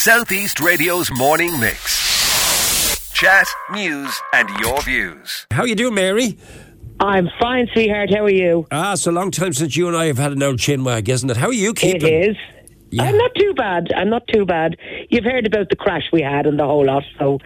Southeast Radio's morning mix. Chat, news, and your views. How you doing, Mary? I'm fine, sweetheart. How are you? Ah, it's a long time since you and I have had an old chin wag, isn't it? How are you keeping? It is. Yeah. I'm not too bad. I'm not too bad. You've heard about the crash we had and the whole lot, so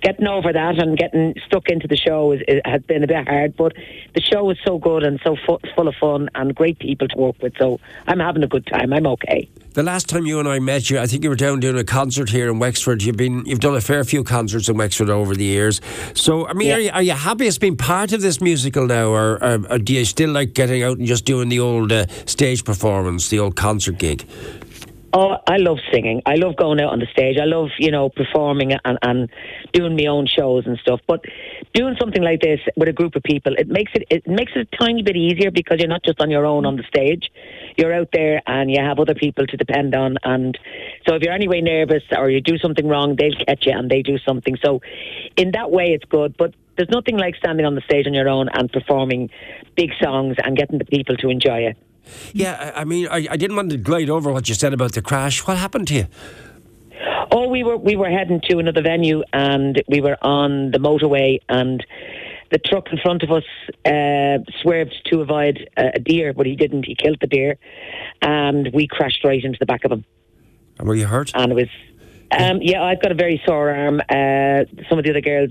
getting over that and getting stuck into the show is, is, has been a bit hard. But the show is so good and so fu- full of fun and great people to work with, so I'm having a good time. I'm okay. The last time you and I met you, I think you were down doing a concert here in Wexford. You've been, you've done a fair few concerts in Wexford over the years. So, I mean, Yeah. are, you, are you happy it's been part of this musical now, or, or, or do you still like getting out and just doing the old uh, stage performance, the old concert gig? Oh, I love singing. I love going out on the stage. I love, you know, performing and, and doing my own shows and stuff. But doing something like this with a group of people, it makes it it makes it a tiny bit easier because you're not just on your own on the stage. You're out there and you have other people to depend on. And so if you're anyway nervous or you do something wrong, they'll catch you and they do something. So in that way, it's good. But there's nothing like standing on the stage on your own and performing big songs and getting the people to enjoy it. Yeah, I, I mean, I, I didn't want to glide over what you said about the crash. What happened to you? Oh, we were we were heading to another venue, and we were on the motorway, and the truck in front of us uh, swerved to avoid a, a deer, but he didn't. He killed the deer, and we crashed right into the back of him, And were you hurt? and it was. Um, yeah, I've got a very sore arm. Uh, some of the other girls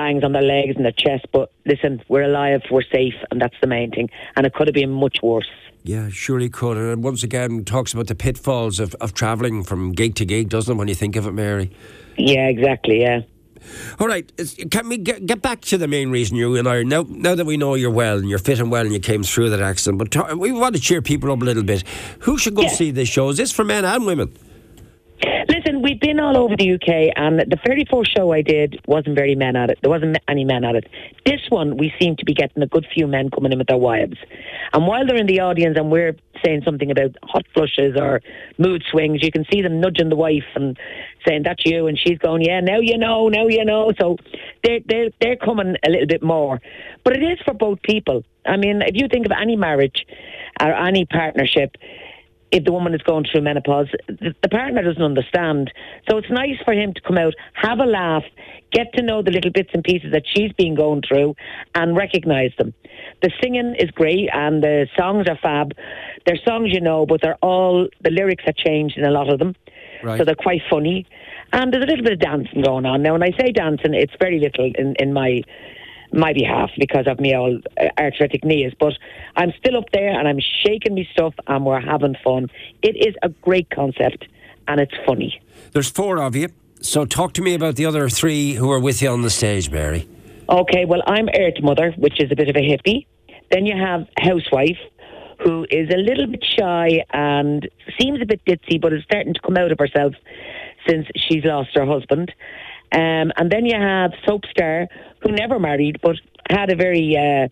bangs on their legs and their chest, but listen, we're alive, we're safe, and that's the main thing. And it could have been much worse. Yeah, surely could. And once again, talks about the pitfalls of, of travelling from gig to gig, doesn't it, when you think of it, Mary? Yeah, exactly. Yeah. All right, can we get, get back to the main reason you and I are now, now that we know you're well and you're fit and well and you came through that accident, but we want to cheer people up a little bit. Who should go Yeah. see this show? Is this for men and women? We've been all over the UK, and the very first show I did wasn't very men at it. There wasn't any men at it. This one, we seem to be getting a good few men coming in with their wives. And while they're in the audience and we're saying something about hot flushes or mood swings, you can see them nudging the wife and saying, That's you. And she's going, Yeah, now you know, now you know. So they're, they're, they're coming a little bit more. But it is for both people. I mean, if you think of any marriage or any partnership, if the woman is going through menopause, the, partner doesn't understand. So it's nice for him to come out, have a laugh, get to know the little bits and pieces that she's been going through, and recognise them. The singing is great, and the songs are fab. They're songs you know, but they're all the lyrics are changed in a lot of them, Right. so they're quite funny. And there's a little bit of dancing going on now. When I say dancing, it's very little in, in my my behalf because of my old uh, arthritic knees. But I'm still up there and I'm shaking me stuff and we're having fun. It is a great concept and it's funny. There's four of you. So talk to me about the other three who are with you on the stage, Mary. Okay, well, I'm Earth Mother, which is a bit of a hippie. Then you have Housewife, who is a little bit shy and seems a bit ditzy, but is starting to come out of herself since she's lost her husband. Um, and then you have Soap Star, who never married, but had a very, uh,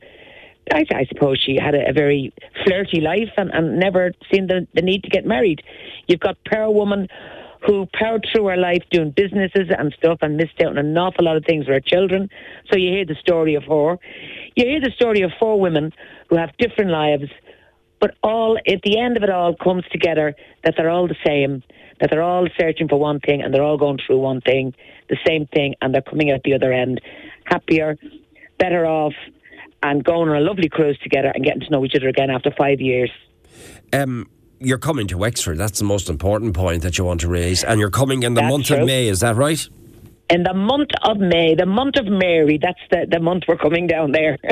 I, I suppose she had a, a very flirty life and, and never seen the, the need to get married. You've got Power Woman, who powered through her life doing businesses and stuff and missed out on an awful lot of things for her children. So you hear the story of her. You hear the story of four women who have different lives, but all at the end of it all comes together that they're all the same, that they're all searching for one thing and they're all going through one thing, the same thing, and they're coming out the other end happier, better off, and going on a lovely cruise together and getting to know each other again after five years. Um, you're coming to Wexford. That's the most important point that you want to raise. And you're coming in the That's month true. of May, is that right? In the month of May, the month of Mary, that's the, the month we're coming down there.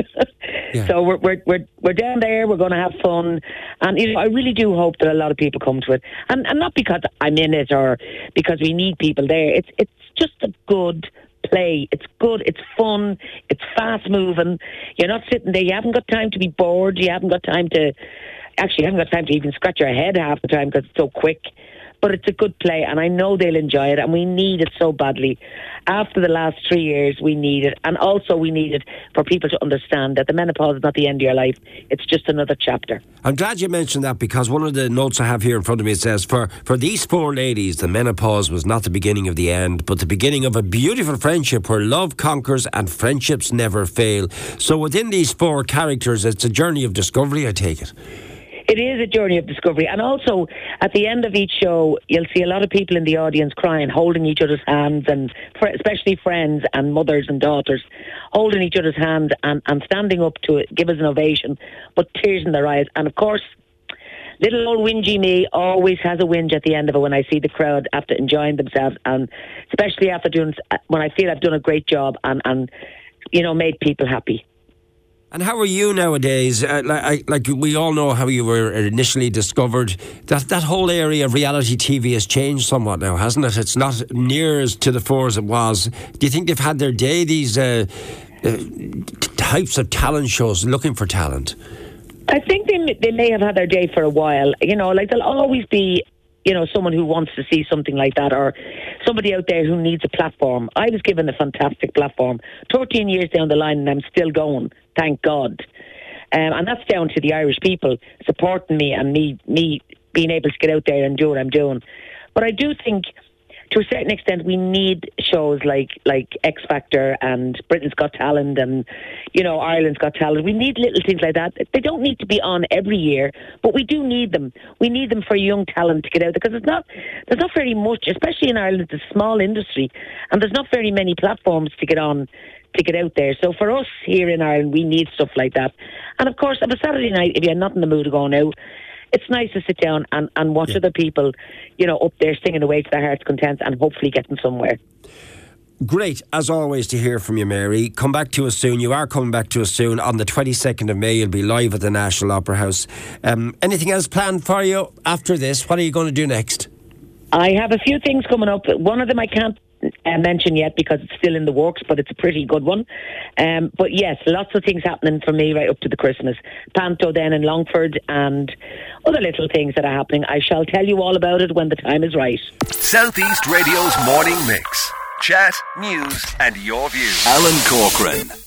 Yeah. So we're, we're we're we're down there. We're going to have fun, and you know, I really do hope that a lot of people come to it, and and not because I'm in it or because we need people there. It's it's just a good play. It's good. It's fun. It's fast moving. You're not sitting there. You haven't got time to be bored. You haven't got time to actually you haven't got time to even scratch your head half the time because it's so quick but it's a good play, and I know they'll enjoy it, and we need it so badly. After the last three years, we need it, and also we need it for people to understand that the menopause is not the end of your life; it's just another chapter. I'm glad you mentioned that because one of the notes I have here in front of me says for for these four ladies, the menopause was not the beginning of the end, but the beginning of a beautiful friendship where love conquers and friendships never fail. So within these four characters, it's a journey of discovery. I take it. It is a journey of discovery. And also, at the end of each show, you'll see a lot of people in the audience crying, holding each other's hands, and especially friends and mothers and daughters, holding each other's hands and, and standing up to it, give us an ovation, but tears in their eyes. And of course, little old whingy me always has a whinge at the end of it when I see the crowd after enjoying themselves, and especially after doing uh, when I feel I've done a great job and and you know made people happy. And how are you nowadays? Uh, like, like, we all know how you were initially discovered. That that whole area of reality TV has changed somewhat now, hasn't it? It's not near as to the fore as it was. Do you think they've had their day? These uh, uh, types of talent shows looking for talent. I think they they may have had their day for a while. You know, like there'll always be you know, someone who wants to see something like that or somebody out there who needs a platform. I was given a fantastic platform 13 years down the line and I'm still going, thank God. Um, and that's down to the Irish people supporting me and me, me being able to get out there and do what I'm doing. But I do think to a certain extent, we need shows like like X Factor and Britain's Got Talent and you know Ireland's Got Talent. We need little things like that. They don't need to be on every year, but we do need them. We need them for young talent to get out because it's not there's not very much, especially in Ireland. It's a small industry, and there's not very many platforms to get on to get out there. So for us here in Ireland, we need stuff like that. And of course, on a Saturday night, if you're not in the mood to go out, it's nice to sit down and, and watch yeah. other people, you know, up there singing away to their heart's content and hopefully getting somewhere. Great, as always, to hear from you, Mary. Come back to us soon. You are coming back to us soon. On the 22nd of May, you'll be live at the National Opera House. Um, anything else planned for you after this? What are you going to do next? I have a few things coming up. One of them I can't uh, mention yet because it's still in the works, but it's a pretty good one. Um, but yes, lots of things happening for me right up to the Christmas. Panto then in Longford and other little things that are happening. I shall tell you all about it when the time is right. Southeast Radio's morning mix. Chat, news, and your views. Alan Corcoran.